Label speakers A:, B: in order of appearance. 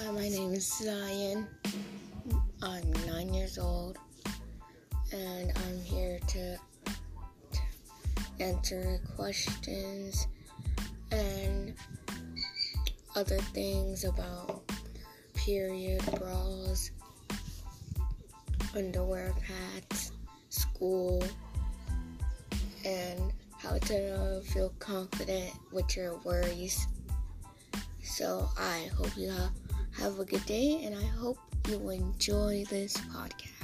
A: Hi, my name is Zion. I'm nine years old, and I'm here to, to answer questions and other things about period bras, underwear pads, school, and how to feel confident with your worries. So I hope you have, a good day and I hope you enjoy this podcast.